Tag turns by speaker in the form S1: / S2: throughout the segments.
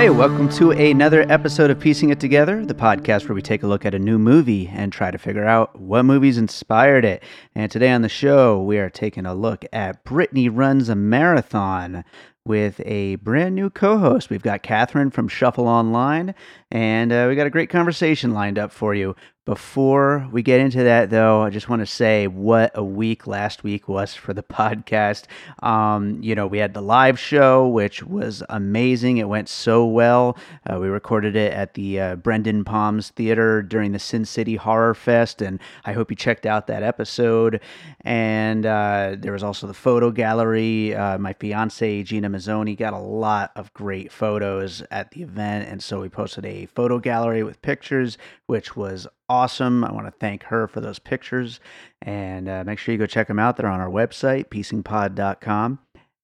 S1: Right, welcome to another episode of Piecing It Together, the podcast where we take a look at a new movie and try to figure out what movies inspired it. And today on the show, we are taking a look at Brittany Runs a Marathon with a brand new co host. We've got Catherine from Shuffle Online, and uh, we got a great conversation lined up for you. Before we get into that, though, I just want to say what a week last week was for the podcast. Um, you know, we had the live show, which was amazing. It went so well. Uh, we recorded it at the uh, Brenden Palms Theater during the Sin City Horror Fest, and I hope you checked out that episode. And uh, there was also the photo gallery. Uh, my fiance, Gina Mazzoni, got a lot of great photos at the event, and so we posted a photo gallery with pictures, which was awesome. I want to thank her for those pictures. And uh, make sure you go check them out. They're on our website, piecingpod.com.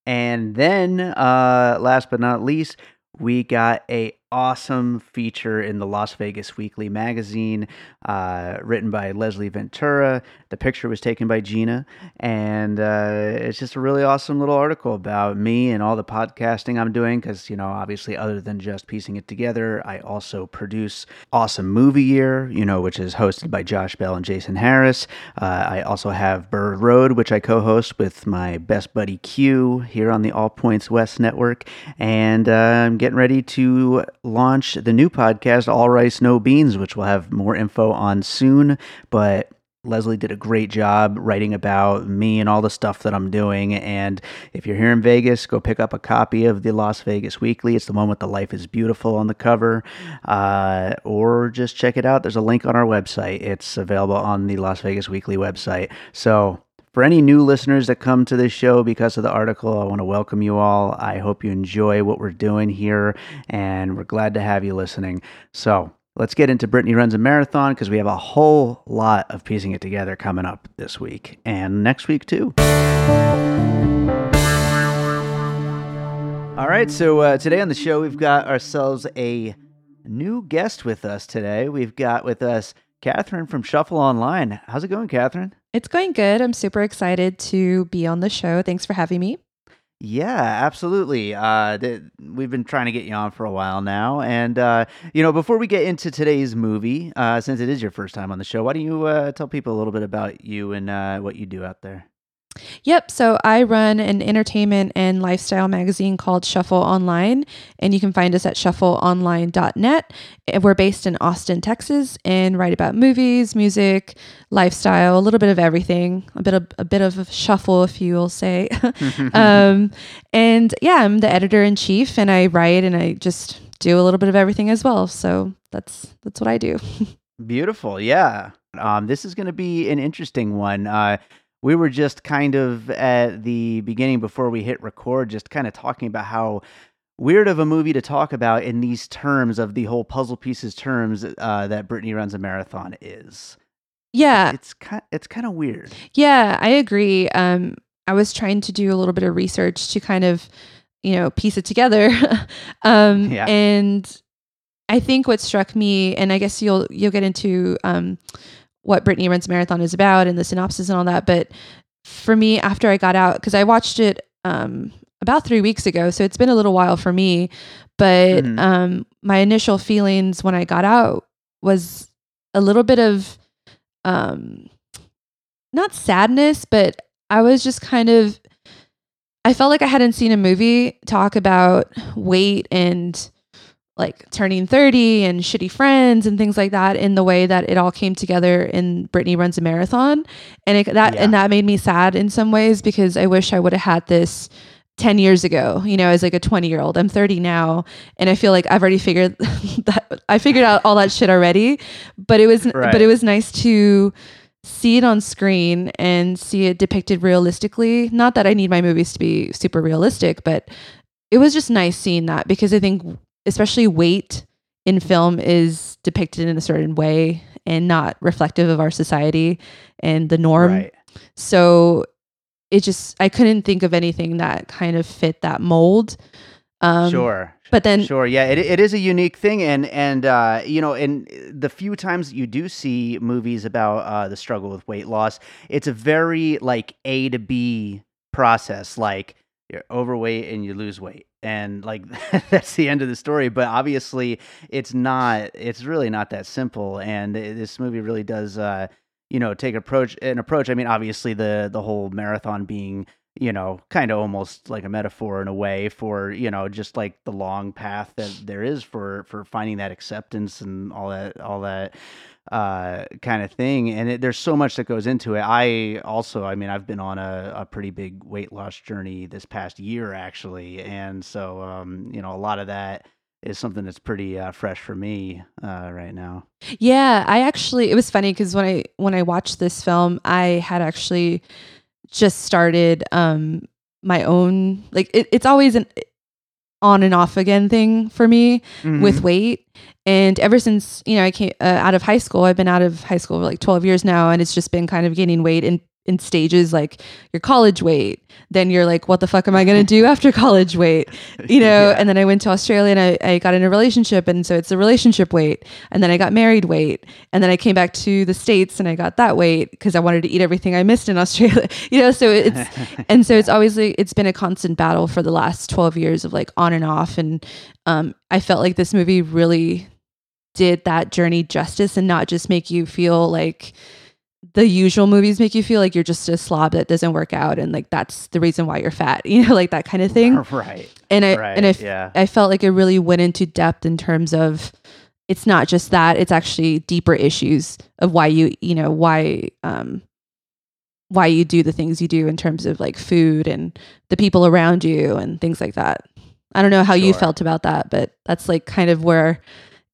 S1: And then, uh, last but not least, we got a awesome feature in the Las Vegas Weekly magazine, uh, written by Leslie Ventura. The picture was taken by Gina, and uh, it's just a really awesome little article about me and all the podcasting I'm doing. Because you know, obviously, other than just piecing it together, I also produce Awesome Movie Year, you know, which is hosted by Josh Bell and Jason Harris. Uh, I also have Bird Road, which I co-host with my best buddy Q here on the All Points West network, and uh, I'm getting ready to launch the new podcast, All Rice No Beans, which we'll have more info on soon. But Leslie did a great job writing about me and all the stuff that I'm doing. And if you're here in Vegas, go pick up a copy of the Las Vegas Weekly. It's the one with the Life is Beautiful on the cover. Uh, or just check it out. There's a link on our website. It's available on the Las Vegas Weekly website. So for any new listeners that come to this show because of the article, I want to welcome you all. I hope you enjoy what we're doing here, and we're glad to have you listening. So, let's get into Brittany Runs a Marathon because we have a whole lot of piecing it together coming up this week and next week, too. All right, so uh, today on the show, we've got ourselves a new guest with us today. We've got with us Catherine from Shuffle Online. How's it going, Catherine?
S2: It's going good. I'm super excited to be on the show. Thanks for having me.
S1: Yeah, absolutely. Uh, th- we've been trying to get you on for a while now, and uh, you know, before we get into today's movie, uh, since it is your first time on the show, why don't you uh, tell people a little bit about you and uh, what you do out there?
S2: Yep. So I run an entertainment and lifestyle magazine called Shuffle Online, and you can find us at shuffleonline.net. We're based in Austin, Texas, and write about movies, music, lifestyle, a little bit of everything, a bit of a bit of a shuffle, if you will say. um, and yeah, I'm the editor in chief, and I write and I just do a little bit of everything as well. So that's that's what I do.
S1: Beautiful. Yeah. Um, this is going to be an interesting one. Uh, we were just kind of at the beginning before we hit record, just kind of talking about how weird of a movie to talk about in these terms of the whole puzzle pieces terms uh, that Brittany runs a marathon is.
S2: Yeah,
S1: it's kind it's kind of weird.
S2: Yeah, I agree. Um, I was trying to do a little bit of research to kind of, you know, piece it together. um,
S1: Yeah.
S2: And I think what struck me, and I guess you'll you'll get into um, what Brittany Runs Marathon is about and the synopsis and all that. But for me, after I got out, because I watched it um, about three weeks ago, so it's been a little while for me. But
S1: Mhm.
S2: um, my initial feelings when I got out was a little bit of um, not sadness, but I was just kind of I felt like I hadn't seen a movie talk about weight and like turning 30 and shitty friends and things like that in the way that it all came together in Brittany runs a marathon and it, that
S1: Yeah.
S2: and that made me sad in some ways because I wish I would have had this 10 years ago you know as like a 20 year old I'm 30 now and I feel like I've already figured that I figured out all that shit already but it was
S1: Right.
S2: but it was nice to see it on screen and see it depicted realistically not that I need my movies to be super realistic but it was just nice seeing that because I think especially weight in film is depicted in a certain way and not reflective of our society and the norm.
S1: right.
S2: So it just I couldn't think of anything that kind of fit that mold. Um,
S1: sure.
S2: But then
S1: Sure. Yeah, it, it is a unique thing, and and uh, you know, and the few times you do see movies about uh, the struggle with weight loss, it's a very like A to B process. Like you're overweight and you lose weight, and like that's the end of the story. But obviously, it's not. It's really not that simple, and this movie really does. Uh, you know, take approach an approach. I mean, obviously, the the whole marathon being you know, kind of almost like a metaphor in a way for, you know, just like the long path that there is for for finding that acceptance and all that all that uh kind of thing and it, there's so much that goes into it. I also i mean i've been on a, a pretty big weight loss journey this past year actually and so um you know a lot of that is something that's pretty uh, fresh for me uh right now.
S2: Yeah, I actually it was funny because when I when I watched this film, I had actually just started um my own like it, it's always an on and off again thing for me with weight. And ever since you know I came uh, out of high school I've been out of high school for like 12 years now and it's just been kind of gaining weight in in stages like your college weight then you're like what the fuck am I going to do after college weight? You know?
S1: Yeah.
S2: and then I went to Australia and I, I got in a relationship and so it's a relationship weight. And then I got married weight. And then I came back to the states and I got that weight because I wanted to eat everything I missed in Australia. You know? So it's and so it's always like it's been a constant battle for the last 12 years of like on and off. And um, I felt like this movie really did that journey justice and not just make you feel like the usual movies make you feel like you're just a slob that doesn't work out and like that's the reason why you're fat you know like that kind of thing.
S1: Right.
S2: And I
S1: right
S2: and I, f-
S1: yeah.
S2: I felt like it really went into depth in terms of it's not just that it's actually deeper issues of why you you know why um why you do the things you do in terms of like food and the people around you and things like that. I don't know how you felt about that but that's like kind of where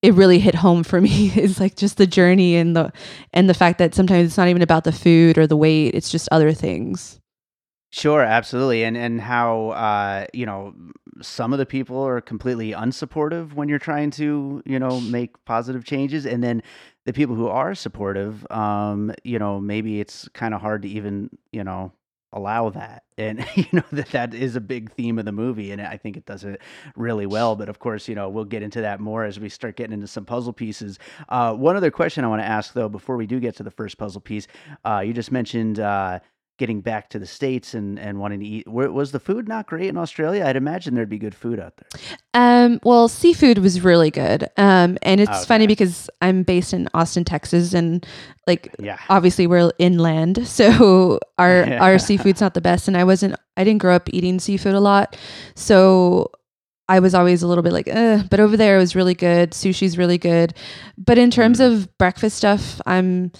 S2: it really hit home for me. Is like just the journey and the and the fact that sometimes it's not even about the food or the weight it's just other things.
S1: Sure, absolutely, and and how uh, you know some of the people are completely unsupportive when you're trying to you know make positive changes, and then the people who are supportive, um, you know, maybe it's kind of hard to even you know allow that, and you know that that is a big theme of the movie, and I think it does it really well. But of course, you know, we'll get into that more as we start getting into some puzzle pieces. Uh, one other question I want to ask though, before we do get to the first puzzle piece, uh, you just mentioned. Uh, getting back to the states and and wanting to eat was the food not great in australia i'd imagine there'd be good food out there
S2: Um, well, seafood was really good. Um, and it's funny because I'm based in Austin, Texas, and like
S1: yeah
S2: obviously we're inland, so our
S1: Yeah.
S2: our seafood's not the best. And I wasn't, I didn't grow up eating seafood a lot, so I was always a little bit like, eh. But over there, it was really good. Sushi's really good. But in terms
S1: Mm.
S2: of breakfast stuff, I'm.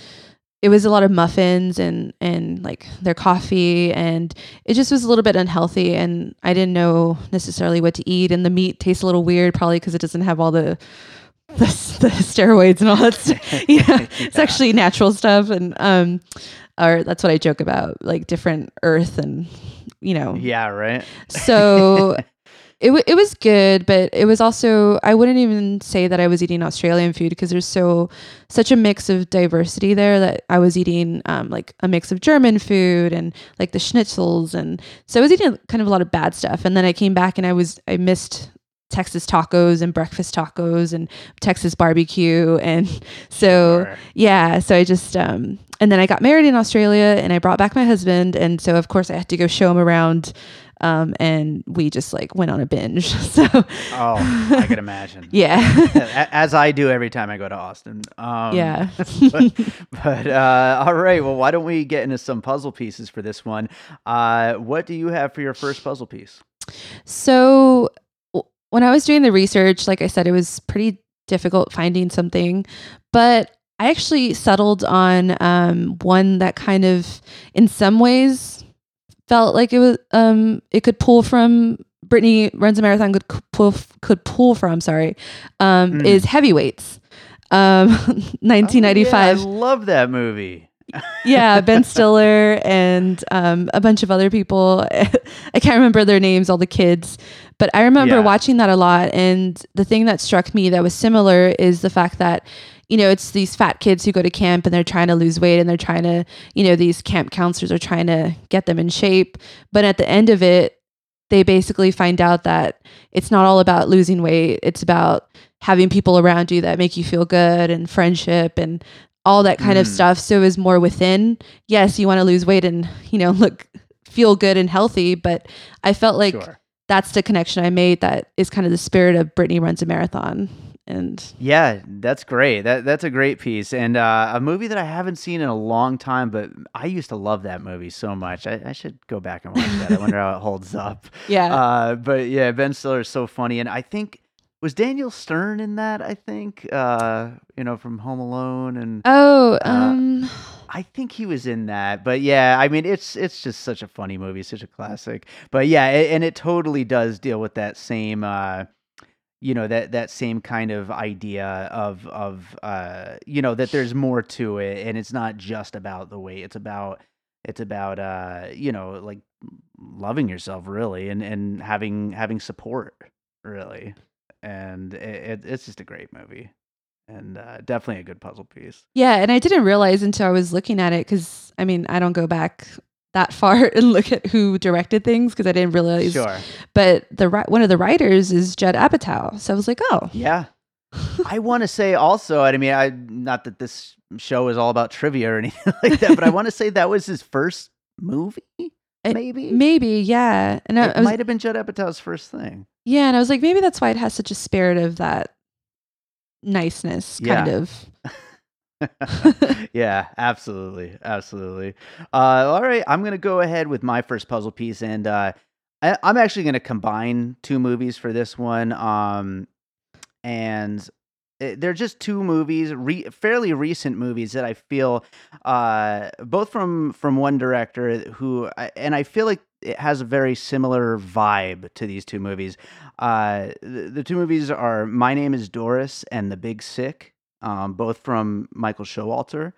S2: It was a lot of muffins and and like their coffee, and it just was a little bit unhealthy. And I didn't know necessarily what to eat, and the meat tastes a little weird, probably because it doesn't have all the the, the steroids and all that stuff. yeah, it's actually natural stuff, and um, or that's what I joke about, like different earth and you know.
S1: yeah right
S2: So it w- it was good, but it was also I wouldn't even say that I was eating Australian food because there's so such a mix of diversity there that I was eating um, like a mix of German food and like the schnitzels and so I was eating kind of a lot of bad stuff. And then I came back and I was I missed Texas tacos and breakfast tacos and Texas barbecue and so
S1: Sure.
S2: yeah so i just um and then i got married in australia and i brought back my husband and so of course i had to go show him around um, and we just like went on a binge. So
S1: Oh, I can imagine.
S2: yeah,
S1: As I do every time I go to Austin. Um,
S2: yeah.
S1: but but, uh, all right. Well, why don't we get into some puzzle pieces for this one? Uh, what do you have for your first puzzle piece?
S2: So w- when I was doing the research, like I said, it was pretty difficult finding something, but I actually settled on um, one that kind of, in some ways, felt like it was um, it could pull from. Brittany runs a marathon could pull could pull from. Sorry, um,
S1: Mm.
S2: is heavyweights. Um,
S1: Oh,
S2: 1995
S1: yeah, I love that movie.
S2: yeah, Ben Stiller and um, a bunch of other people. I can't remember their names, all the kids, but I remember
S1: Yeah.
S2: watching that a lot. And the thing that struck me that was similar is the fact that, you know, it's these fat kids who go to camp and they're trying to lose weight and they're trying to, you know, these camp counselors are trying to get them in shape. But at the end of it, they basically find out that it's not all about losing weight. It's about having people around you that make you feel good and friendship and all that kind of
S1: Mm.
S2: stuff. So it was more within. Yes, you want to lose weight and, you know, look, feel good and healthy. But I felt like
S1: sure.
S2: that's the connection I made that is kind of the spirit of Brittany runs a marathon. And
S1: Yeah, that's great. That that's a great piece, and uh, a movie that I haven't seen in a long time. But I used to love that movie so much. I, I should go back and watch that. I wonder how it holds up.
S2: yeah.
S1: Uh, but yeah, Ben Stiller is so funny, and I think was Daniel Stern in that. I think uh, you know from Home Alone, and
S2: oh,
S1: uh,
S2: um,
S1: I think he was in that. But yeah, I mean, it's it's just such a funny movie, such a classic. But yeah, a- and it totally does deal with that same. Uh, you know that that same kind of idea of of uh you know that there's more to it and it's not just about the weight it's about it's about uh you know like loving yourself really and and having having support really and it, it, it's just a great movie and uh, definitely a good puzzle piece
S2: yeah. And I didn't realize until I was looking at it because I mean, I don't go back that far and look at who directed things because I didn't realize.
S1: sure
S2: But the one of the writers is Judd Apatow. So I was like, oh,
S1: yeah i want to say also i mean i not that this show is all about trivia or anything like that but i want to say that was his first movie
S2: It-
S1: maybe
S2: maybe, yeah. And I,
S1: it
S2: I was,
S1: might have been Judd Apatow's first thing.
S2: yeah, and I was like, maybe that's why it has such a spirit of that niceness, kind
S1: Yeah.
S2: of.
S1: yeah, absolutely, absolutely. Uh, all right, I'm gonna go ahead with my first puzzle piece, and uh, I, I'm actually gonna combine two movies for this one. Um, and eh, they're just two movies, re- fairly recent movies that I feel, uh, both from from one director who, and I feel like it has a very similar vibe to these two movies. Uh, the, the two movies are My Name Is Doris and The Big Sick, um, both from Michael Showalter,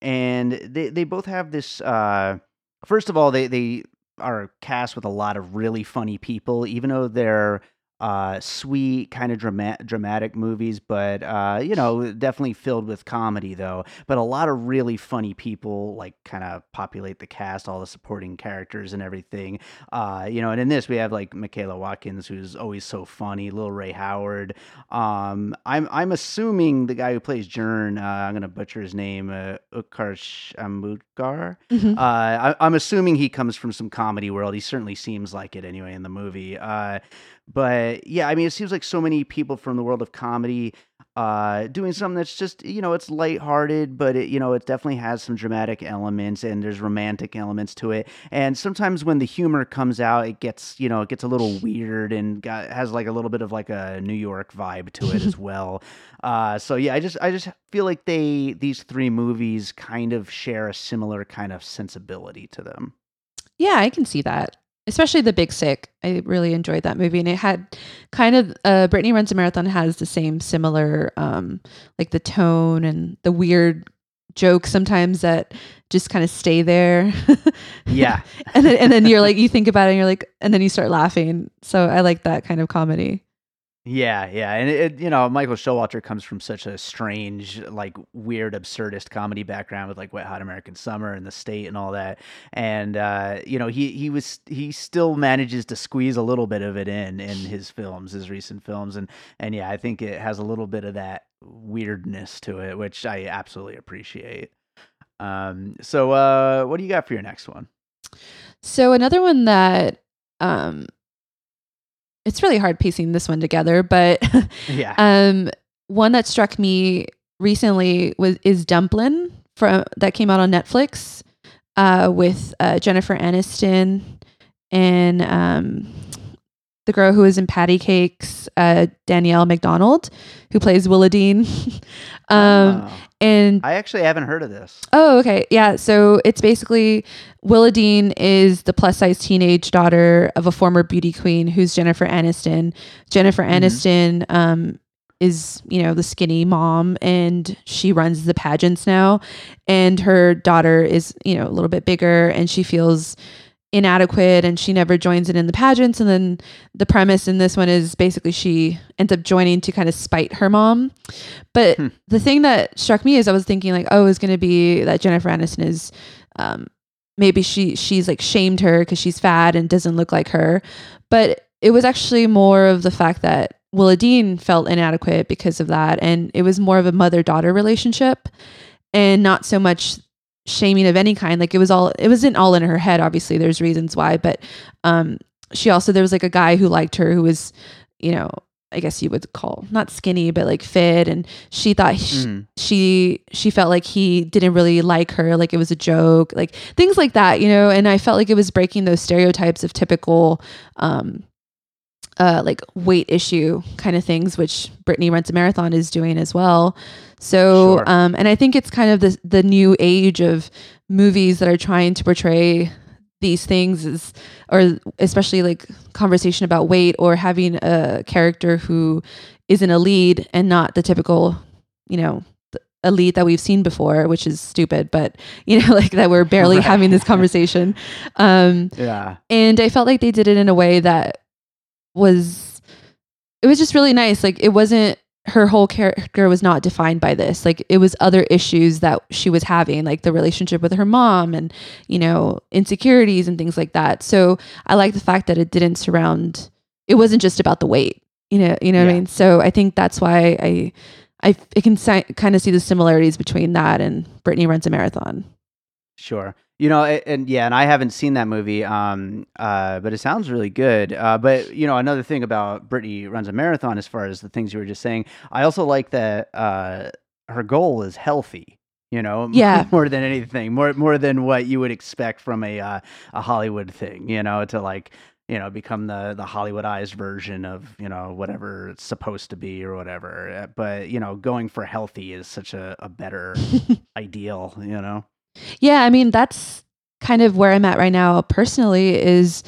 S1: and they they both have this. Uh, first of all, they they are cast with a lot of really funny people, even though they're uh sweet kind of drama- dramatic movies but uh you know definitely filled with comedy though but a lot of really funny people like kind of populate the cast all the supporting characters and everything uh you know and in this we have like Michaela Watkins who's always so funny Lil Rel Howery um I'm I'm assuming the guy who plays Jern uh, I'm going to butcher his name uh, Utkarsh Ambudkar
S2: Mhm.
S1: uh, I, I'm assuming he comes from some comedy world. He certainly seems like it anyway in the movie. Uh, but yeah, I mean, it seems like so many people from the world of comedy uh, doing something that's just you know it's lighthearted, but it you know it definitely has some dramatic elements and there's romantic elements to it. And sometimes when the humor comes out, it gets you know it gets a little weird and got, has like a little bit of like a New York vibe to it as well. Uh, so yeah, I just I just feel like they these three movies kind of share a similar kind of sensibility to them.
S2: Yeah, I can see that. Especially the Big Sick. I really enjoyed that movie, and it had kind of uh, Brittany runs a marathon has the same similar, um, like the tone and the weird jokes sometimes that just kind of stay there.
S1: Yeah.
S2: and then and then you're like you think about it and you're like and then you start laughing. So I like that kind of comedy.
S1: Yeah, yeah, and it, it- you know Michael Showalter comes from such a strange, like weird, absurdist comedy background with like Wet Hot American Summer and The State and all that, and uh, you know he he was he still manages to squeeze a little bit of it in in his films, his recent films, and and yeah, I think it has a little bit of that weirdness to it, which I absolutely appreciate. Um, so uh, what do you got for your next one?
S2: So another one that um it's really hard piecing this one together, but
S1: Yeah.
S2: um one that struck me recently was is Dumplin from that came out on Netflix uh with uh, Jennifer Aniston and um the girl who was in Patti Cake$, uh, Danielle Macdonald, who plays Willowdean. um,
S1: Oh.
S2: And
S1: I actually haven't heard of this.
S2: Oh, okay. Yeah. So it's basically Willowdean is the plus size teenage daughter of a former beauty queen who's Jennifer Aniston. Jennifer
S1: Mhm.
S2: Aniston um, is, you know, the skinny mom and she runs the pageants now. And her daughter is, you know, a little bit bigger and she feels inadequate and she never joins it in the pageants. And then the premise in this one is basically she ends up joining to kind of spite her mom. But
S1: Hmm.
S2: the thing that struck me is I was thinking like, oh, it's going to be that Jennifer Aniston is, um, maybe she she's like shamed her because she's fat and doesn't look like her, but it was actually more of the fact that Willowdean felt inadequate because of that, and it was more of a mother daughter relationship, and not so much shaming of any kind. Like it was all it wasn't all in her head. Obviously, there's reasons why, but um, she also there was like a guy who liked her who was, you know. I guess you would call not skinny, but like fit, and she thought sh-
S1: Mhm.
S2: she she felt like he didn't really like her like it was a joke like things like that you know and i felt like it was breaking those stereotypes of typical um uh like weight issue kind of things which brittany runs a marathon is doing as well so
S1: Sure.
S2: um and i think it's kind of the the new age of movies that are trying to portray these things is or especially like conversation about weight or having a character who isn't a lead and not the typical you know th- elite that we've seen before which is stupid but you know like that we're barely
S1: Right.
S2: having this conversation um
S1: Yeah.
S2: and i felt like they did it in a way that was it was just really nice. Like it wasn't her whole character was not defined by this. Like it was other issues that she was having like the relationship with her mom and you know insecurities and things like that. So i like the fact that it didn't surround it wasn't just about the weight you know you know what i mean? So i think that's why i i, I can si- kind of see the similarities between that and brittany runs a marathon
S1: Sure. You know, a- and, yeah, and I haven't seen that movie, um, uh, but it sounds really good. Uh, but you know, another thing about Brittany runs a marathon, as far as the things you were just saying, I also like that uh, her goal is healthy. You know,
S2: Yeah.
S1: more than anything, more more than what you would expect from a uh, a Hollywood thing. You know, to like you know become the the Hollywoodized version of you know whatever it's supposed to be or whatever. Uh, But you know, going for healthy is such a, a better ideal. You know.
S2: Yeah, I mean that's kind of where I'm at right now personally is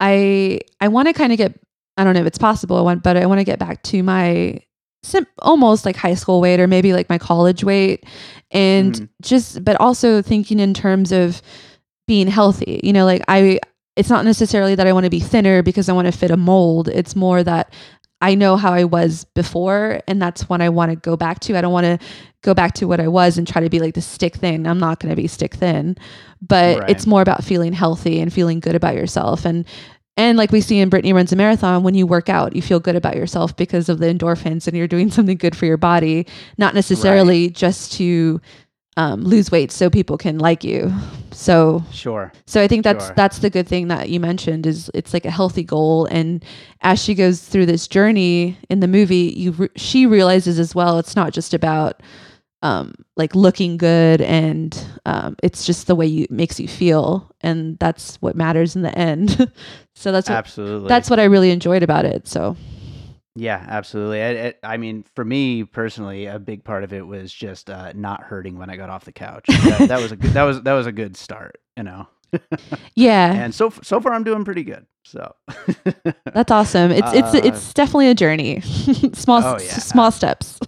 S2: I I want to kind of get I don't know if it's possible I want but I want to get back to my sim- almost like high school weight or maybe like my college weight and
S1: Mhm.
S2: just but also thinking in terms of being healthy. You know, like I it's not necessarily that I want to be thinner because I want to fit a mold. It's more that I know how I was before and that's what I want to go back to. I don't want to go back to what I was and try to be like the stick thin. I'm not going to be stick thin. But
S1: Right.
S2: it's more about feeling healthy and feeling good about yourself and and like we see in Brittany runs a marathon, when you work out, you feel good about yourself because of the endorphins and you're doing something good for your body, not necessarily just to um, lose weight so people can like you. So
S1: Sure.
S2: so I think that's
S1: Sure.
S2: that's the good thing that you mentioned is it's like a healthy goal and as she goes through this journey in the movie you re- she realizes as well it's not just about um like looking good and um it's just the way you makes you feel and that's what matters in the end. so that's what,
S1: Absolutely.
S2: that's what I really enjoyed about it. So
S1: Yeah, absolutely. I, I, I mean, for me personally, a big part of it was just uh, not hurting when I got off the couch. That, that was a good, that was that was a good start, you know.
S2: yeah,
S1: And so so far, I'm doing pretty good. So
S2: that's awesome. It's it's
S1: Uh,
S2: it's definitely a journey. small
S1: Oh,
S2: s- small steps.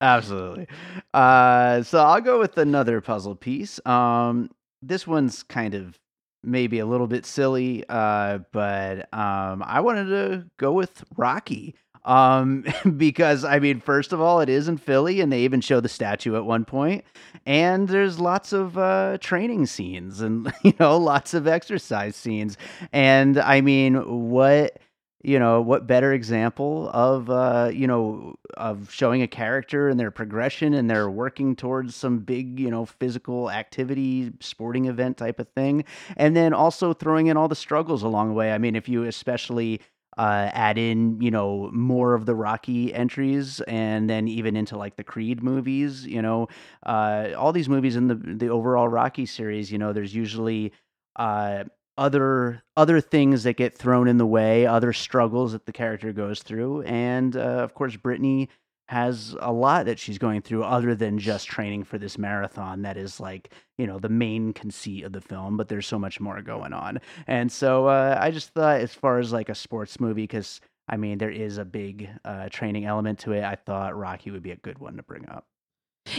S1: Absolutely. Uh, so I'll go with another puzzle piece. Um, this one's kind of maybe a little bit silly, uh, but um, I wanted to go with Rocky. Um, because I mean, first of all, it is in Philly, and they even show the statue at one point, and there's lots of uh, training scenes, and you know, lots of exercise scenes, and I mean, what you know what better example of uh you know of showing a character and their progression and they're working towards some big you know physical activity sporting event type of thing and then also throwing in all the struggles along the way. I mean if you especially uh, add in you know more of the rocky entries and then even into like the creed movies you know uh, all these movies in the the overall rocky series you know there's usually uh, other other things that get thrown in the way, other struggles that the character goes through, and uh, of course, Brittany has a lot that she's going through other than just training for this marathon that is like you know the main conceit of the film but there's so much more going on. And so uh, i just thought as far as like a sports movie because i mean there is a big uh, training element to it i thought rocky would be a good one to bring up.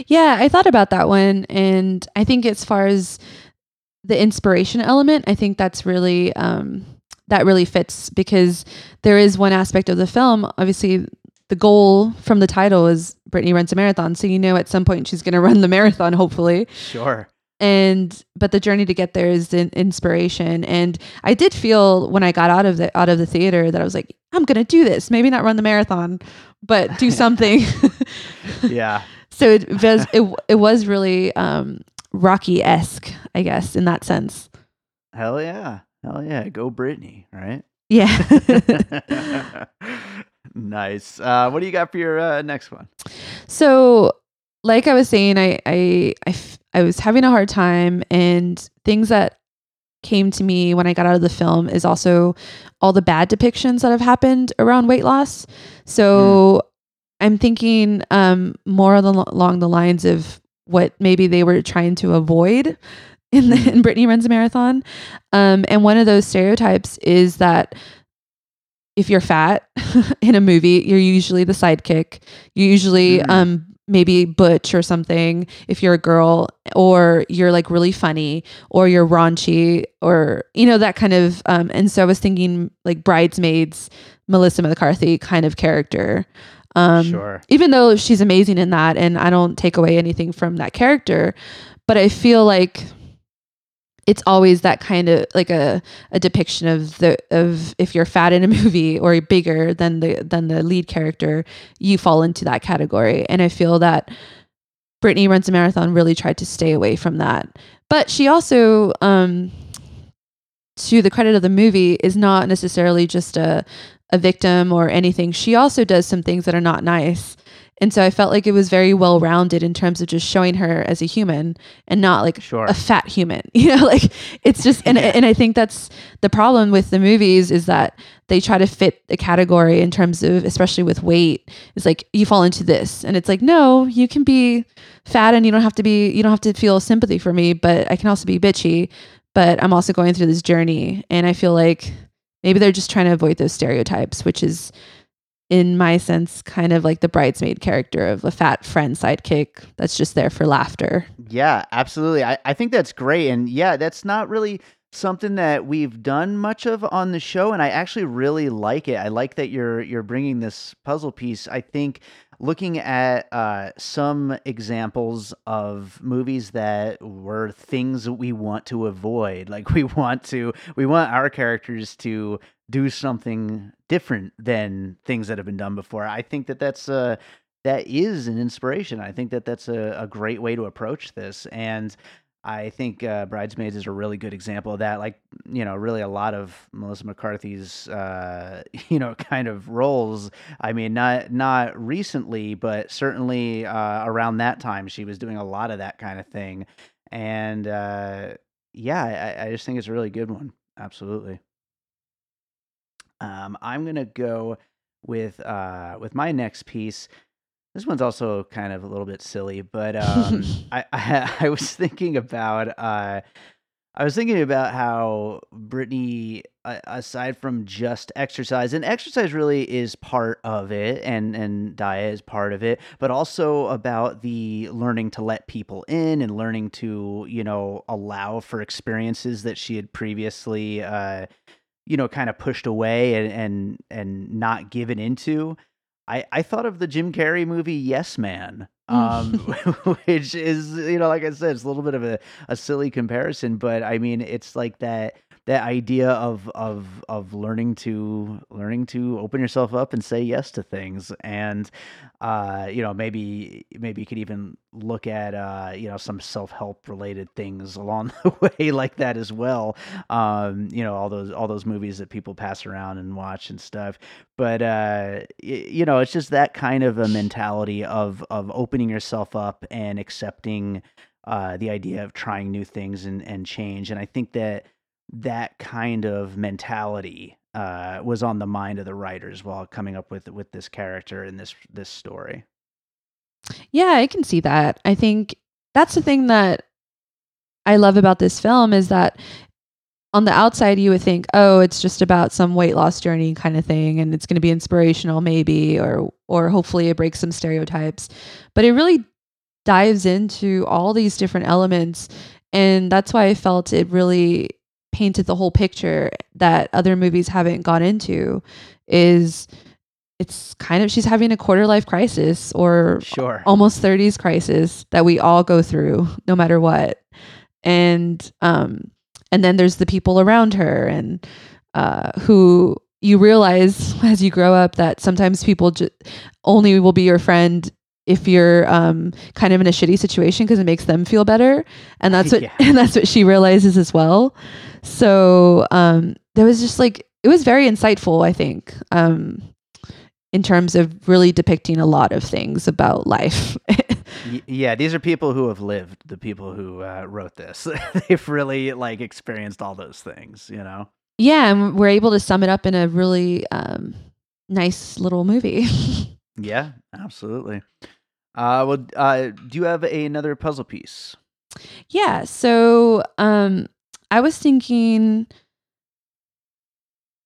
S2: Yeah i thought about that one and i think as far as the inspiration element, I think that's really um, that really fits because there is one aspect of the film. Obviously, the goal from the title is Brittany runs a marathon, so you know at some point she's going to run the marathon, hopefully.
S1: Sure.
S2: And but the journey to get there is the inspiration, and I did feel when I got out of the out of the theater that I was like, I'm going to do this. Maybe not run the marathon, but do something.
S1: yeah.
S2: so it was it, it was really um, Rocky esque, I guess, in that sense.
S1: Hell yeah. Hell yeah. Go Brittany, right?
S2: Yeah.
S1: nice. Uh, what do you got for your uh, next one?
S2: So, like I was saying, I, I, I, f- I was having a hard time, and things that came to me when I got out of the film is also all the bad depictions that have happened around weight loss. So, mm. I'm thinking um, more along the lines of what maybe they were trying to avoid in the in Brittany runs a marathon. Um, and one of those stereotypes is that if you're fat in a movie, you're usually the sidekick. You usually mm. um maybe butch or something if you're a girl or you're like really funny or you're raunchy or you know that kind of um and so I was thinking like bridesmaids Melissa McCarthy kind of character
S1: um, sure.
S2: Even though she's amazing in that, and I don't take away anything from that character, but I feel like it's always that kind of like a, a depiction of the of if you're fat in a movie or bigger than the than the lead character, you fall into that category. And I feel that Brittany runs a marathon really tried to stay away from that. But she also um to the credit of the movie is not necessarily just a a victim or anything, she also does some things that are not nice. And so I felt like it was very well rounded in terms of just showing her as a human and not like
S1: sure.
S2: a fat human. You know, like it's just and and I think that's the problem with the movies is that they try to fit a category in terms of especially with weight. It's like you fall into this. And it's like, no, you can be fat and you don't have to be you don't have to feel sympathy for me, but I can also be bitchy. But I'm also going through this journey. And I feel like Maybe they're just trying to avoid those stereotypes, which is, in my sense, kind of like the bridesmaid character of a fat friend sidekick that's just there for laughter.
S1: Yeah, absolutely. I, I think that's great. And yeah, that's not really something that we've done much of on the show and I actually really like it. I like that you're you're bringing this puzzle piece. I think looking at uh, some examples of movies that were things that we want to avoid, like we want to we want our characters to do something different than things that have been done before. I think that that's uh that is an inspiration. I think that that's a, a great way to approach this. And I think uh, Bridesmaids is a really good example of that. Like, you know, really a lot of Melissa McCarthy's, uh, you know, kind of roles. I mean, not not recently, but certainly uh, around that time, she was doing a lot of that kind of thing. And uh, yeah, I, I just think it's a really good one. Absolutely. Um, I'm gonna go with uh, with my next piece. This one's also kind of a little bit silly, but um, I, I, I was thinking about uh, I was thinking about how Brittany, uh, aside from just exercise, and exercise really is part of it, and and diet is part of it, but also about the learning to let people in and learning to you know allow for experiences that she had previously. Uh, you know, kind of pushed away and and and not given into. I, I thought of the Jim Carrey movie Yes Man, um, which is, you know, like I said, it's a little bit of a, a silly comparison, but I mean, it's like that that idea of of of learning to learning to open yourself up and say yes to things. And uh you know maybe maybe you could even look at uh you know some self-help related things along the way like that as well. Um you know all those all those movies that people pass around and watch and stuff. But uh you know it's just that kind of a mentality of of opening yourself up and accepting uh, the idea of trying new things and, and change. And I think that that kind of mentality uh, was on the mind of the writers while coming up with with this character in this this story.
S2: Yeah, I can see that. I think that's the thing that I love about this film is that on the outside you would think, oh, it's just about some weight loss journey kind of thing and it's going to be inspirational maybe or or hopefully it breaks some stereotypes. But it really dives into all these different elements and that's why I felt it really painted the whole picture that other movies haven't gone into is it's kind of she's having a quarter life crisis or
S1: sure.
S2: almost 30s crisis that we all go through no matter what and um and then there's the people around her and uh who you realize as you grow up that sometimes people just only will be your friend if you're um, kind of in a shitty situation because it makes them feel better and that's what yeah. and that's what she realizes as well so um, there was just like it was very insightful i think um, in terms of really depicting a lot of things about life
S1: yeah these are people who have lived the people who uh, wrote this they've really like experienced all those things you know
S2: yeah and we're able to sum it up in a really um, nice little movie
S1: yeah absolutely uh, well, uh, do you have a, another puzzle piece?
S2: Yeah. So, um, I was thinking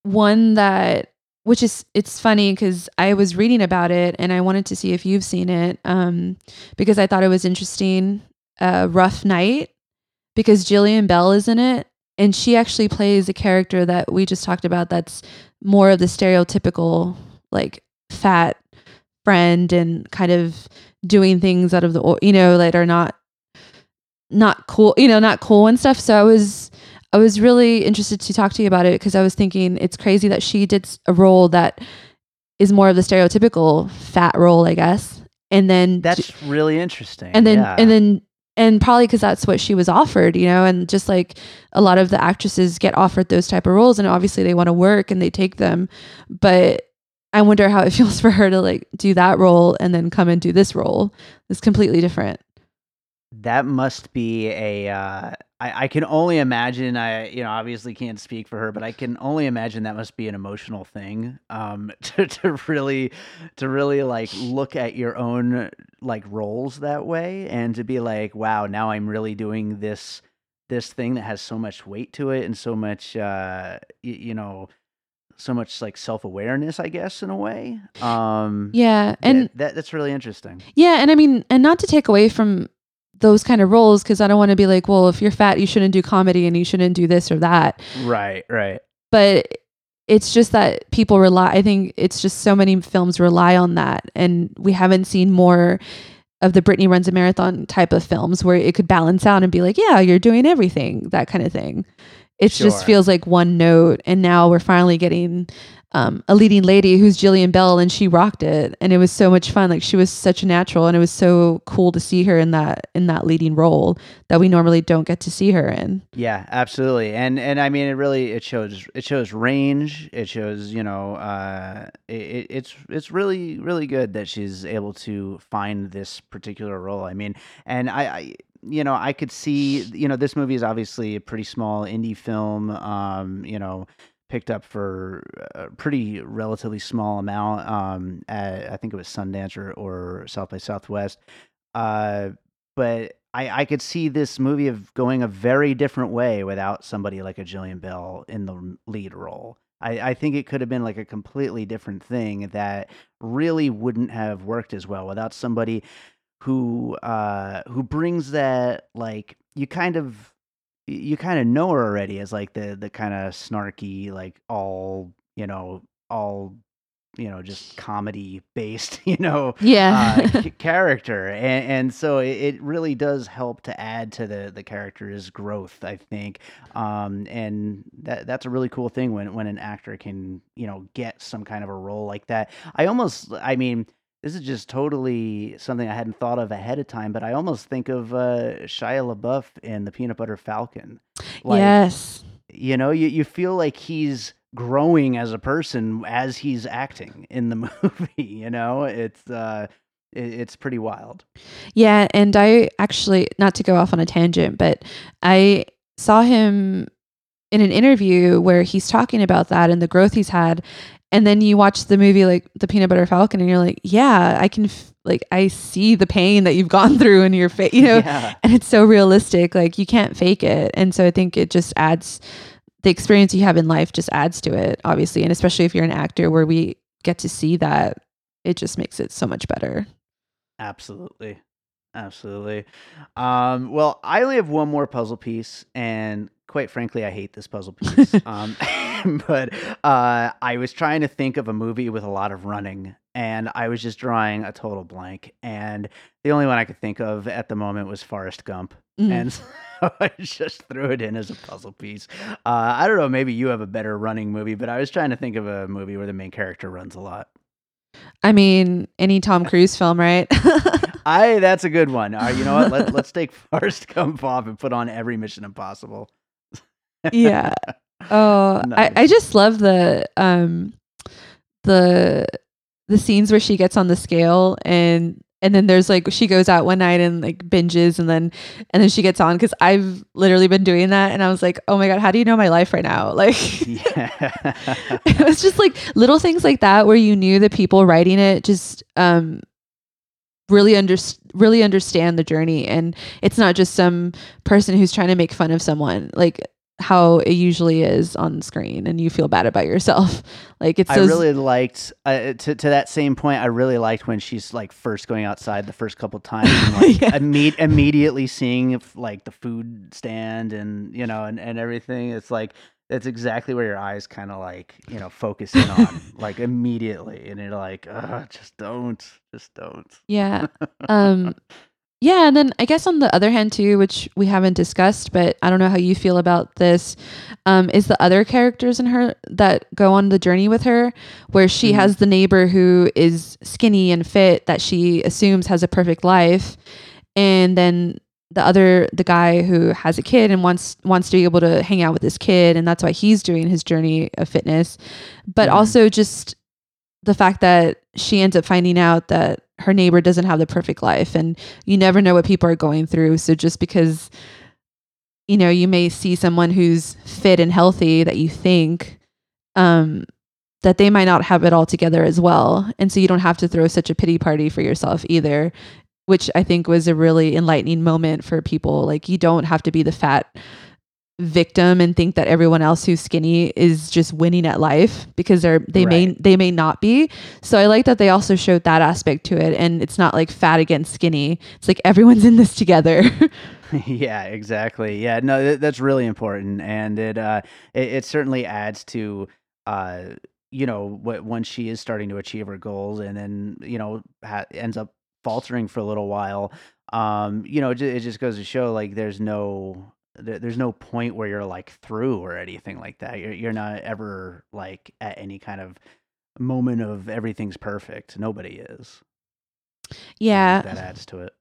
S2: one that, which is, it's funny because I was reading about it and I wanted to see if you've seen it, um, because I thought it was interesting. Uh, Rough Night, because Jillian Bell is in it, and she actually plays a character that we just talked about. That's more of the stereotypical, like fat friend and kind of doing things out of the you know that are not not cool you know not cool and stuff so i was i was really interested to talk to you about it because i was thinking it's crazy that she did a role that is more of the stereotypical fat role i guess and then
S1: that's really interesting
S2: and then
S1: yeah.
S2: and then and probably because that's what she was offered you know and just like a lot of the actresses get offered those type of roles and obviously they want to work and they take them but I wonder how it feels for her to like do that role and then come and do this role. It's completely different.
S1: That must be a. Uh, I, I can only imagine. I you know obviously can't speak for her, but I can only imagine that must be an emotional thing. Um, to to really, to really like look at your own like roles that way, and to be like, wow, now I'm really doing this this thing that has so much weight to it and so much uh, y- you know so much like self-awareness i guess in a way um
S2: yeah and
S1: that, that's really interesting
S2: yeah and i mean and not to take away from those kind of roles because i don't want to be like well if you're fat you shouldn't do comedy and you shouldn't do this or that
S1: right right
S2: but it's just that people rely i think it's just so many films rely on that and we haven't seen more of the Brittany runs a marathon type of films where it could balance out and be like, yeah, you're doing everything, that kind of thing. It sure. just feels like one note. And now we're finally getting um, a leading lady who's Jillian Bell, and she rocked it, and it was so much fun. Like she was such a natural, and it was so cool to see her in that in that leading role that we normally don't get to see her in.
S1: Yeah, absolutely, and and I mean, it really it shows it shows range. It shows you know, uh, it, it's it's really really good that she's able to find this particular role. I mean, and I, I you know, I could see, you know, this movie is obviously a pretty small indie film. Um, you know, picked up for a pretty relatively small amount. Um, at, I think it was Sundance or, or South by Southwest. Uh, but I, I could see this movie of going a very different way without somebody like a Jillian Bell in the lead role. I, I think it could have been like a completely different thing that really wouldn't have worked as well without somebody who uh who brings that like you kind of you kind of know her already as like the the kind of snarky like all you know all you know just comedy based you know
S2: Yeah.
S1: uh, character. And, and so it, it really does help to add to the the character's growth i think. Um and that that's a really cool thing when when an actor can you know get some kind of a role like that. I almost i mean this is just totally something I hadn't thought of ahead of time, but I almost think of uh, Shia LaBeouf in The Peanut Butter Falcon. Like,
S2: yes.
S1: you know, you, you feel like he's growing as a person as he's acting in the movie. You know, it's uh, it's pretty wild.
S2: Yeah, and I actually not to go off on a tangent, but I saw him in an interview where he's talking about that and the growth he's had. And then you watch the movie like The Peanut Butter Falcon and you're like, yeah, I can f- like I see the pain that you've gone through in your face, you know.
S1: yeah,
S2: And it's so realistic, like you can't fake it. And so I think it just adds the experience you have in life just adds to it, obviously, and especially if you're an actor where we get to see that, it just makes it so much better.
S1: absolutely, absolutely. Um, well, I only have one more puzzle piece, and quite frankly, I hate this puzzle piece. um, but uh, I was trying to think of a movie with a lot of running, and I was just drawing a total blank. And the only one I could think of at the moment was Forrest Gump.
S2: Mm.
S1: and so I just threw it in as a puzzle piece. Uh, I don't know, maybe you have a better running movie, but I was trying to think of a movie where the main character runs a lot.
S2: I mean, any Tom Cruise film, right?
S1: I that's a good one. Uh, you know what? Let, let's take Forrest Gump off and put on every Mission Impossible.
S2: yeah. Oh, I, I just love the um the the scenes where she gets on the scale and and then there's like she goes out one night and like binges and then and then she gets on because I've literally been doing that and I was like, oh my god, how do you know my life right now? Like it was just like little things like that where you knew the people writing it just um really under really understand the journey and it's not just some person who's trying to make fun of someone like how it usually is on screen and you feel bad about yourself like it's
S1: I really liked uh, to to that same point. I really liked when she's like first going outside the first couple times, and like
S2: Yeah.
S1: imme- immediately seeing if, like the food stand and you know and and everything. It's like that's exactly where your eyes kind of like you know focus in on like immediately, and you're like, Ugh, just don't, just don't.
S2: yeah um yeah and then i guess on the other hand too which we haven't discussed but i don't know how you feel about this um is the other characters in her that go on the journey with her where she
S1: Mhm.
S2: has the neighbor who is skinny and fit that she assumes has a perfect life and then the other the guy who has a kid and wants wants to be able to hang out with his kid and that's why he's doing his journey of fitness. But
S1: Mhm.
S2: also just the fact that she ends up finding out that her neighbor doesn't have the perfect life and you never know what people are going through. So just because you know you may see someone who's fit and healthy that you think um that they might not have it all together as well. And so you don't have to throw such a pity party for yourself either which i think was a really enlightening moment for people. Like you don't have to be the fat victim and think that everyone else who's skinny is just winning at life because they're they may they may not be. So i like that they also showed that aspect to it. And it's not like fat against skinny. It's like everyone's in this together.
S1: Yeah, exactly. Yeah, no, th- that's really important, and it uh, it, it certainly adds to uh, you know, what when she is starting to achieve her goals, and then you know ha- ends up faltering for a little while. Um, you know, it, it just goes to show like there's no there's no point where you're like through or anything like that. You're you're not ever like at any kind of moment of everything's perfect. Nobody is.
S2: Yeah
S1: that adds to it.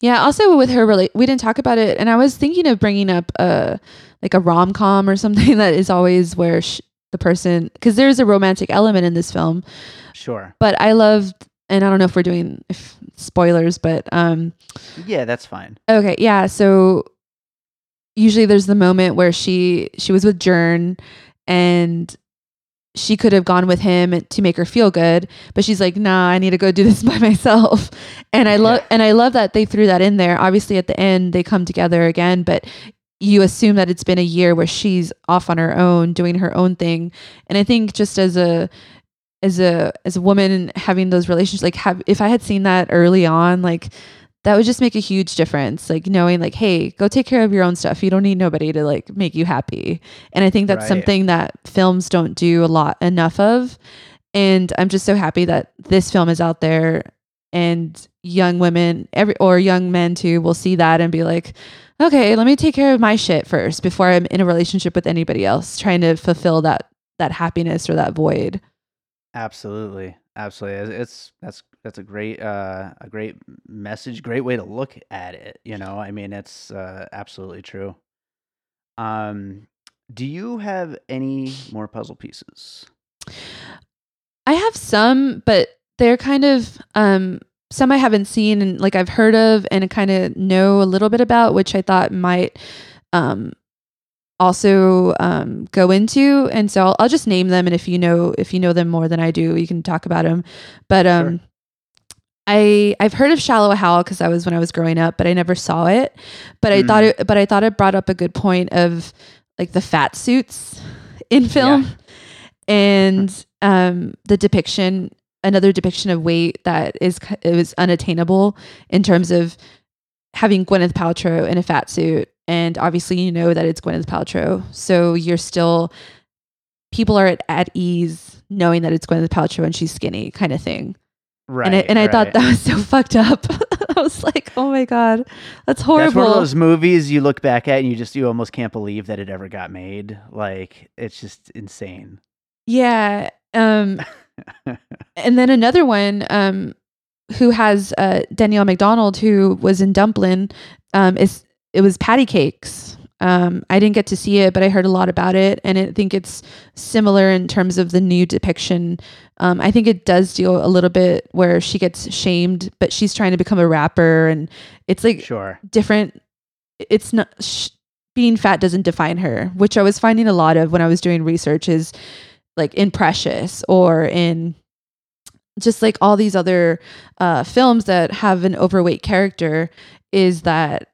S2: Yeah, also with her really we didn't talk about it and I was thinking of bringing up a like a rom-com or something that is always where sh- the person cuz there's a romantic element in this film,
S1: Sure.
S2: but I loved and I don't know if we're doing if spoilers, but um
S1: Yeah, that's fine.
S2: okay, yeah, so usually there's the moment where she she was with Jern and she could have gone with him to make her feel good, but she's like, "Nah, I need to go do this by myself." And I love
S1: Yeah.
S2: and I love that they threw that in there. Obviously at the end they come together again, but you assume that it's been a year where she's off on her own doing her own thing. And I think just as a as a as a woman having those relationships like have if I had seen that early on, like that would just make a huge difference. Like knowing like, hey, go take care of your own stuff. You don't need nobody to like make you happy. And I think that's
S1: Right.
S2: something that films don't do a lot enough of. And I'm just so happy that this film is out there and young women every or young men too will see that and be like, okay, let me take care of my shit first before I'm in a relationship with anybody else, trying to fulfill that that happiness or that void.
S1: Absolutely, absolutely. It's that's that's a great uh, a great message, great way to look at it. You know, I mean, it's uh, absolutely true. Um, do you have any more puzzle pieces?
S2: I have some, but they're kind of um some I haven't seen and like I've heard of and kind of know a little bit about, which I thought might um also um, go into and so I'll, I'll, just name them and if you know if you know them more than i do you can talk about them but um sure. i i've heard of shallow hal because i was when i was growing up but i never saw it but i thought mm. it but i thought it brought up a good point of like the fat suits in film yeah. and um the depiction another depiction of weight that is it was unattainable in terms of having Gwyneth Paltrow in a fat suit and obviously you know that it's Gwyneth Paltrow. So you're still people are at, at ease knowing that it's Gwyneth Paltrow and she's skinny kind of thing.
S1: Right
S2: and I, and I
S1: right.
S2: thought that was so fucked up. I was like oh my god that's horrible
S1: that's one of those movies you look back at and you just you almost can't believe that it ever got made. Like it's just insane.
S2: Yeah um and then another one um who has uh, Danielle Macdonald, who was in Dumplin', um, is it was Patti Cake$. Um, I didn't get to see it, but I heard a lot about it, and I think it's similar in terms of the new depiction. Um, I think it does deal a little bit where she gets shamed, but she's trying to become a rapper, and it's like
S1: sure
S2: different. It's not sh- being fat doesn't define her, which I was finding a lot of when I was doing research. Is like in Precious or in just like all these other uh, films that have an overweight character is that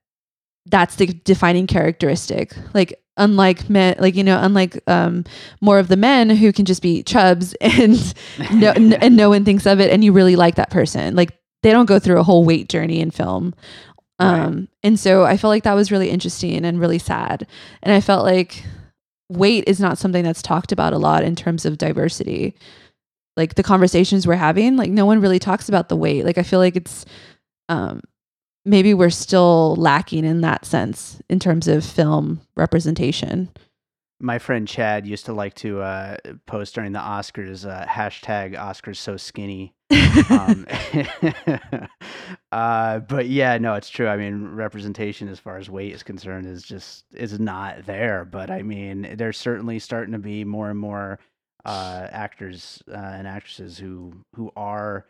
S2: that's the defining characteristic. Like unlike men like you know unlike um more of the men who can just be chubs and no n- and no one thinks of it and you really like that person. Like they don't go through a whole weight journey in film. Um right. and so i felt like that was really interesting and really sad. And i felt like weight is not something that's talked about a lot in terms of diversity. Like the conversations we're having like no one really talks about the weight. Like i feel like it's um maybe we're still lacking in that sense in terms of film representation.
S1: My friend chad used to like to uh, post during the oscars uh, hashtag oscars so skinny. Um, uh, but yeah no it's true. I mean representation as far as weight is concerned is just is not there. But i mean there's certainly starting to be more and more uh, actors uh, and actresses who who are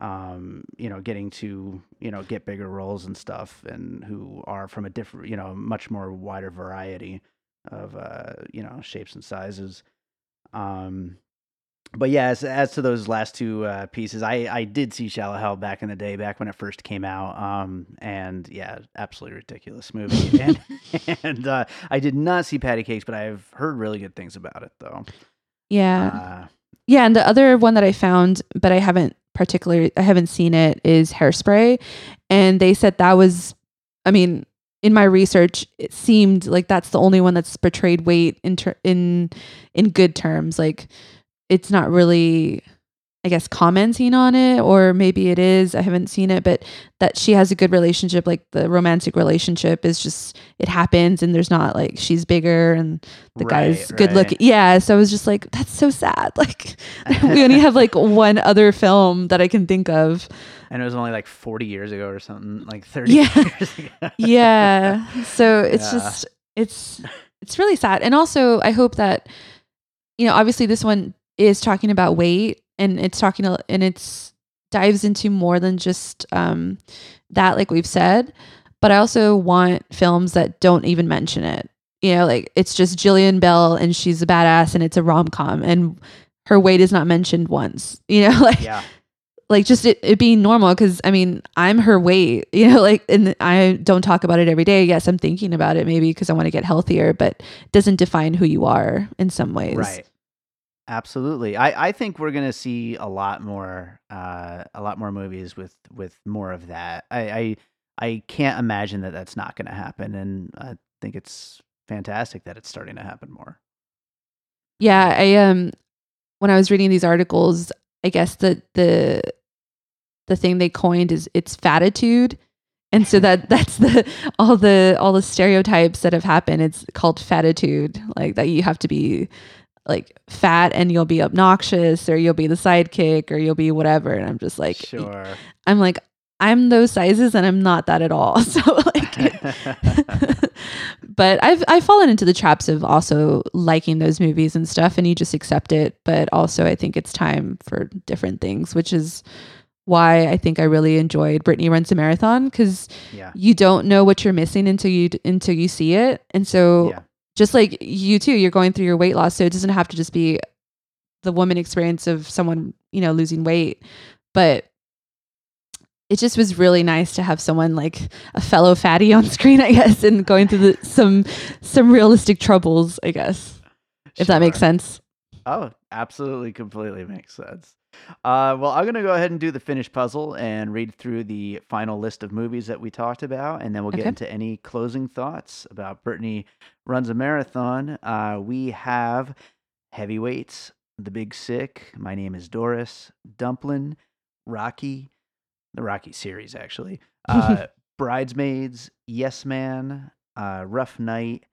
S1: um, you know getting to you know get bigger roles and stuff and who are from a different you know much more wider variety of uh, you know shapes and sizes. Um, but yeah as, as to those last two uh, pieces i i did see shallow hal back in the day back when it first came out um, and yeah absolutely ridiculous movie. And and uh, i did not see Patti Cake$ but i've heard really good things about it though.
S2: Yeah. Uh, yeah, and the other one that I found, but I haven't particularly I haven't seen it is Hairspray, and they said that was I mean, in my research, it seemed like that's the only one that's portrayed weight in ter- in in good terms. Like it's not really I guess commenting on it, or maybe it is. I haven't seen it, but that she has a good relationship, like the romantic relationship is just it happens, and there's not like she's bigger and the right, guy's good right. looking. Yeah, so I was just like, that's so sad. Like we only have like one other film that I can think of,
S1: and it was only like 40 years ago or something, like 30
S2: yeah.
S1: years ago.
S2: yeah, so it's yeah. just it's it's really sad, and also I hope that you know, obviously this one is talking about weight and it's talking and it's dives into more than just um, that, like we've said. But I also want films that don't even mention it. You know, like it's just Jillian Bell and she's a badass and it's a rom com and her weight is not mentioned once. You know, like
S1: yeah.
S2: like just it, it being normal because I mean I'm her weight. You know, like and I don't talk about it every day. Yes, I'm thinking about it maybe because I want to get healthier, but it doesn't define who you are in some ways.
S1: Right. Absolutely. I, I think we're gonna see a lot more uh, a lot more movies with with more of that. I, I I can't imagine that that's not gonna happen, and I think it's fantastic that it's starting to happen more.
S2: Yeah, I um when I was reading these articles, I guess the the the thing they coined is it's fatitude. And so that that's the all the all the stereotypes that have happened. It's called fatitude, like that you have to be like fat and you'll be obnoxious or you'll be the sidekick or you'll be whatever. And I'm just like,
S1: Sure.
S2: I'm like, I'm those sizes and I'm not that at all. So like, but I've I've fallen into the traps of also liking those movies and stuff, and you just accept it. But also, I think it's time for different things, which is why I think I really enjoyed Brittany Runs a Marathon because
S1: yeah.
S2: you don't know what you're missing until you until you see it, and so
S1: Yeah.
S2: Just like you too, you're going through your weight loss, so it doesn't have to just be the woman experience of someone you know losing weight, but it just was really nice to have someone like a fellow fatty on screen, I guess, and going through the, some some realistic troubles, I guess, if that makes sense.
S1: Oh, absolutely, completely makes sense. Uh, well, I'm going to go ahead and do the finish puzzle and read through the final list of movies that we talked about, and then we'll get
S2: Okay.
S1: into any closing thoughts about Brittany Runs a Marathon. Uh, we have Heavyweights, The Big Sick, My Name is Doris, Dumplin', Rocky, the Rocky series, actually, uh, Bridesmaids, Yes Man, uh, Rough Night,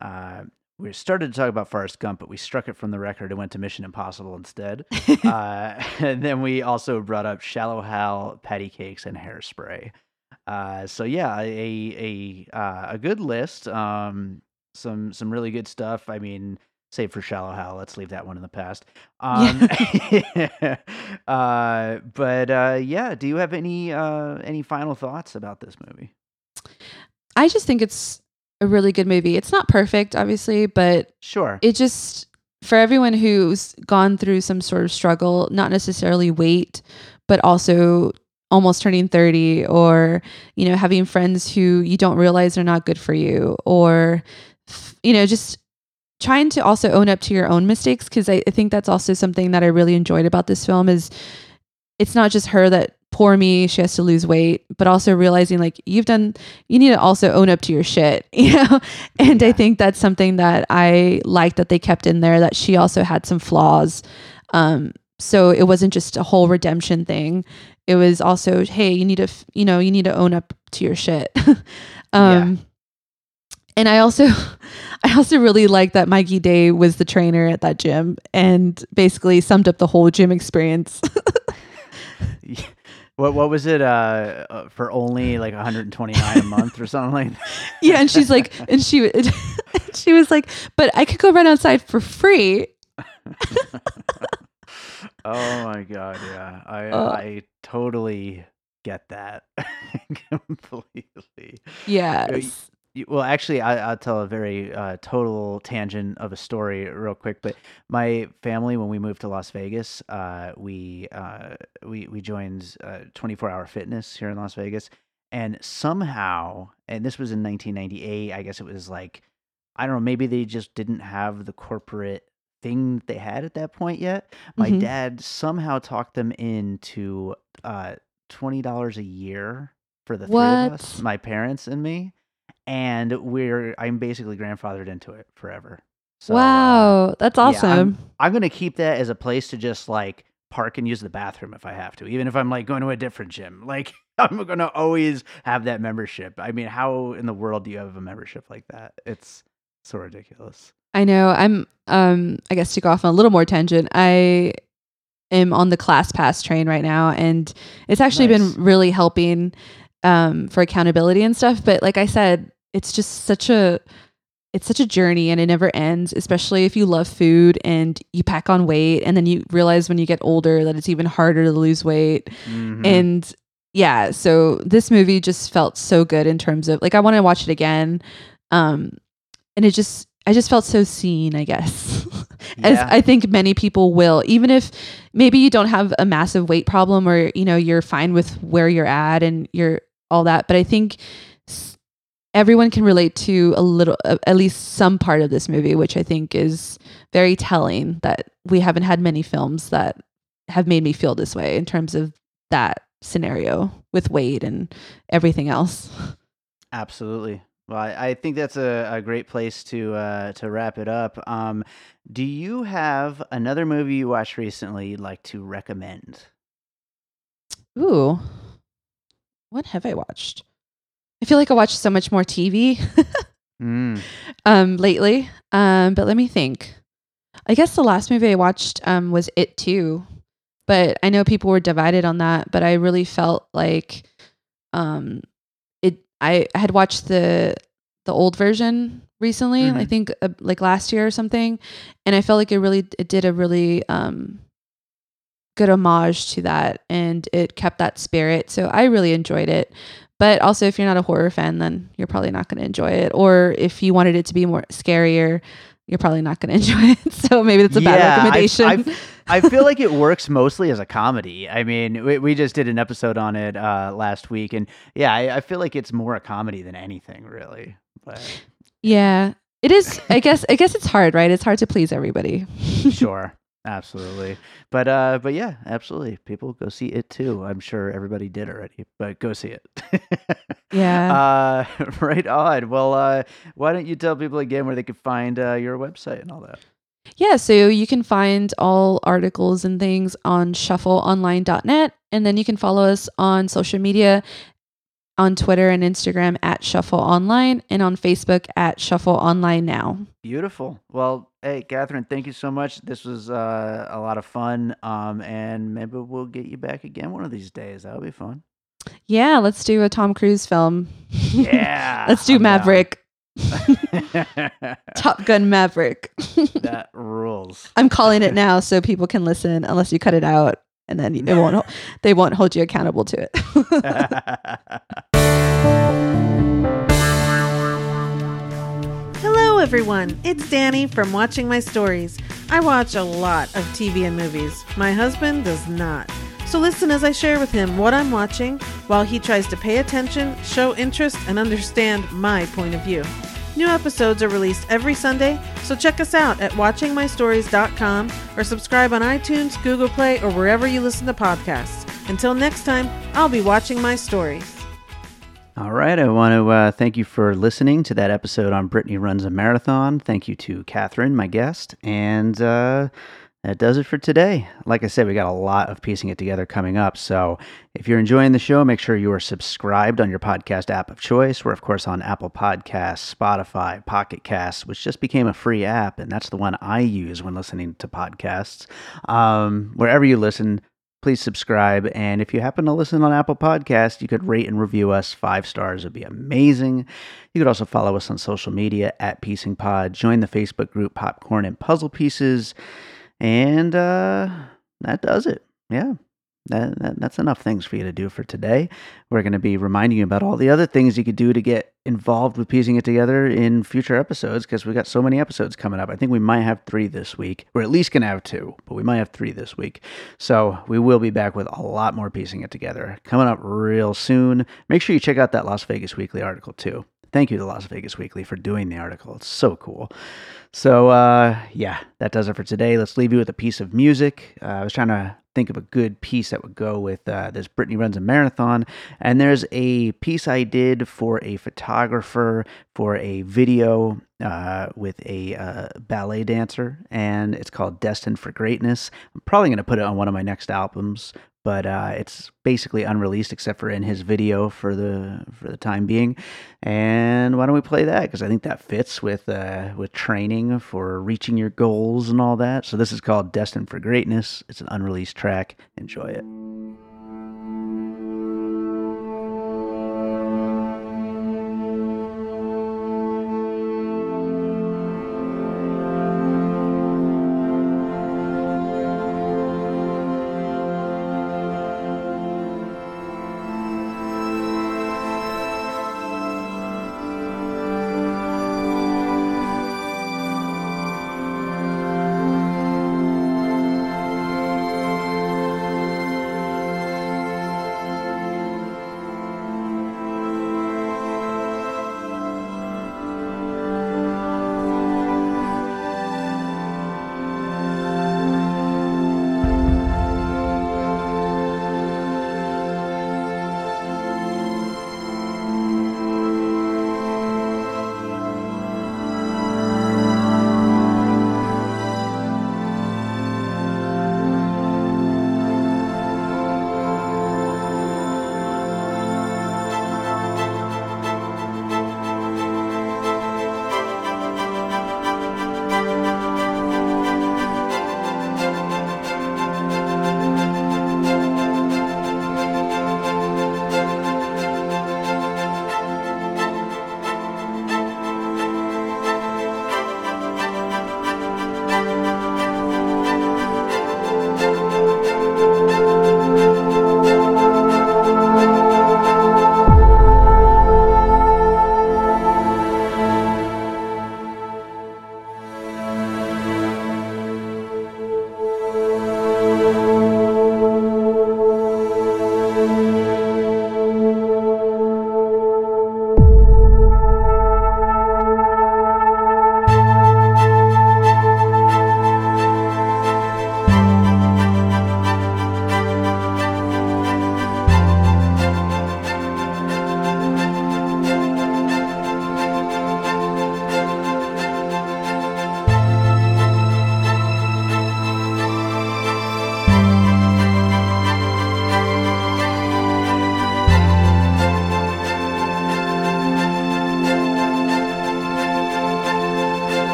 S1: uh, we started to talk about Forrest Gump, but we struck it from the record and went to Mission Impossible instead. uh, and then we also brought up Shallow Hal, Patti Cake$, and Hairspray. Uh, so yeah, a a uh, a good list. Um, some some really good stuff. I mean, save for Shallow Hal, let's leave that one in the past. Um, uh, but uh, yeah, do you have any uh, any final thoughts about this movie?
S2: I just think it's a really good movie. It's not perfect, obviously, but
S1: Sure.
S2: it just for everyone who's gone through some sort of struggle, not necessarily weight, but also almost turning 30 or you know having friends who you don't realize are not good for you or you know just trying to also own up to your own mistakes because I, I think that's also something that i really enjoyed about this film is it's not just her that poor me she has to lose weight but also realizing like you've done you need to also own up to your shit you know? And i think that's something that i like that they kept in there that she also had some flaws. Um so it wasn't just a whole redemption thing. It was also hey you need to f- you know you need to own up to your shit. Um and i also i also really like that mikey day was the trainer at that gym and basically summed up the whole gym experience.
S1: Yeah. What what was it uh, uh for only like 129 a month or something like that?
S2: yeah and she's like and she she was like but i could go run outside for free
S1: Oh my god, yeah. I
S2: Uh.
S1: I totally get that completely.
S2: yes
S1: Y- Well, actually, I, I'll tell a very uh, total tangent of a story real quick. But my family, when we moved to Las Vegas, uh, we uh, we we joined uh, 24 Hour Fitness here in Las Vegas, and somehow, and this was in 1998. I guess it was like I don't know. Maybe they just didn't have the corporate thing that they had at that point yet. My
S2: Mhm.
S1: dad somehow talked them into uh, twenty dollars a year for the three of us, my parents and me, and we're I'm basically grandfathered into it forever. So, uh,
S2: wow that's
S1: yeah, I'm-
S2: awesome
S1: I'm gonna keep that as a place to just like park and use the bathroom if I have to, even if I'm like going to a different gym. Like I'm gonna always have that membership. I mean, how in the world do you have a membership like that? It's so ridiculous.
S2: I know. I'm um I guess to go off on a little more tangent, I am on the class pass train right now and it's actually
S1: Nice.
S2: been really helping um for accountability and stuff, but like I said, it's just such a it's such a journey and it never ends, especially if you love food and you pack on weight and then you realize when you get older that it's even harder to lose weight
S1: Mhm.
S2: and yeah so this movie just felt so good in terms of like i want to watch it again um and it just i just felt so seen i guess as
S1: Yeah.
S2: i think many people will even if maybe you don't have a massive weight problem or you know you're fine with where you're at and you're all that but i think everyone can relate to a little at least some part of this movie which i think is very telling that we haven't had many films that have made me feel this way in terms of that scenario with Wade and everything else.
S1: Absolutely. Well, I, I think that's a, a great place to uh, to wrap it up. Um, do you have another movie you watched recently you'd like to recommend?
S2: Ooh, what have I watched? I feel like I watched so much more TV
S1: Mm.
S2: um, lately. Um, but let me think. I guess the last movie I watched um, was It Too, but I know people were divided on that. But I really felt like um, it. I, I had watched the the old version recently. I
S1: Mhm.
S2: think uh, like last year or something, and I felt like it really it did a really um, good homage to that, and it kept that spirit. So I really enjoyed it. But also, if you're not a horror fan, then you're probably not going to enjoy it. Or if you wanted it to be more scarier, you're probably not going to enjoy it. So maybe that's a bad
S1: Yeah, I-
S2: recommendation.
S1: I- I feel like it works mostly as a comedy. I mean, we, we just did an episode on it uh, last week, and yeah, I, I feel like it's more a comedy than anything, really. But
S2: yeah, it is. I guess. I guess it's hard, right? It's hard to please everybody.
S1: sure, absolutely. But uh, but yeah, absolutely. People go see it too. I'm sure everybody did already, but go see it.
S2: Yeah.
S1: Uh, right on. Well, uh, why don't you tell people again where they can find uh, your website and all that?
S2: Yeah, so you can find all articles and things on shuffleonline.net. And then you can follow us on social media on Twitter and Instagram at Shuffle Online and on Facebook at Shuffle Online Now.
S1: Beautiful. Well, hey, Catherine, thank you so much. This was uh, a lot of fun. Um, and maybe we'll get you back again one of these days. That'll be fun.
S2: Yeah, let's do a Tom Cruise film.
S1: Yeah.
S2: let's do
S1: I'm.
S2: Maverick. Top Gun Maverick.
S1: that rules.
S2: I'm calling it now so people can listen unless you cut it out and then it won't they won't hold you accountable to it.
S3: Everyone. It's Danny from Watching My Stories. I watch a lot of TV and movies. My husband does not. So listen as I share with him what I'm watching while he tries to pay attention, show interest, and understand my point of view. New episodes are released every Sunday, so check us out at watchingmystories.com or subscribe on iTunes, Google Play, or wherever you listen to podcasts. Until next time, I'll be watching my stories.
S1: All right. I want to uh, thank you for listening to that episode on Brittany Runs a Marathon. Thank you to Catherine, my guest. And uh, that does it for today. Like I said, we got a lot of piecing it together coming up. So if you're enjoying the show, make sure you are subscribed on your podcast app of choice. We're, of course, on Apple Podcasts, Spotify, Pocket Casts, which just became a free app. And that's the one I use when listening to podcasts. Um, wherever you listen, please subscribe. And if you happen to listen on Apple Podcasts, you could rate and review us. Five stars would be amazing. You could also follow us on social media at Piecing Pod. Join the Facebook group Popcorn and Puzzle Pieces. And uh, that does it. Yeah. That, that, that's enough things for you to do for today. We're going to be reminding you about all the other things you could do to get involved with piecing it together in future episodes because we got so many episodes coming up. I think we might have three this week. We're at least going to have two, but we might have three this week. So we will be back with a lot more piecing it together coming up real soon. Make sure you check out that Las Vegas Weekly article too. Thank you to Las Vegas Weekly for doing the article. It's so cool. So, uh, yeah, that does it for today. Let's leave you with a piece of music. Uh, I was trying to think of a good piece that would go with uh, this Brittany Runs a Marathon. And there's a piece I did for a photographer for a video uh, with a uh, ballet dancer, and it's called Destined for Greatness. I'm probably going to put it on one of my next albums. But uh, it's basically unreleased except for in his video for the for the time being. And why don't we play that? Because I think that fits with uh, with training for reaching your goals and all that. So this is called Destined for Greatness. It's an unreleased track. Enjoy it.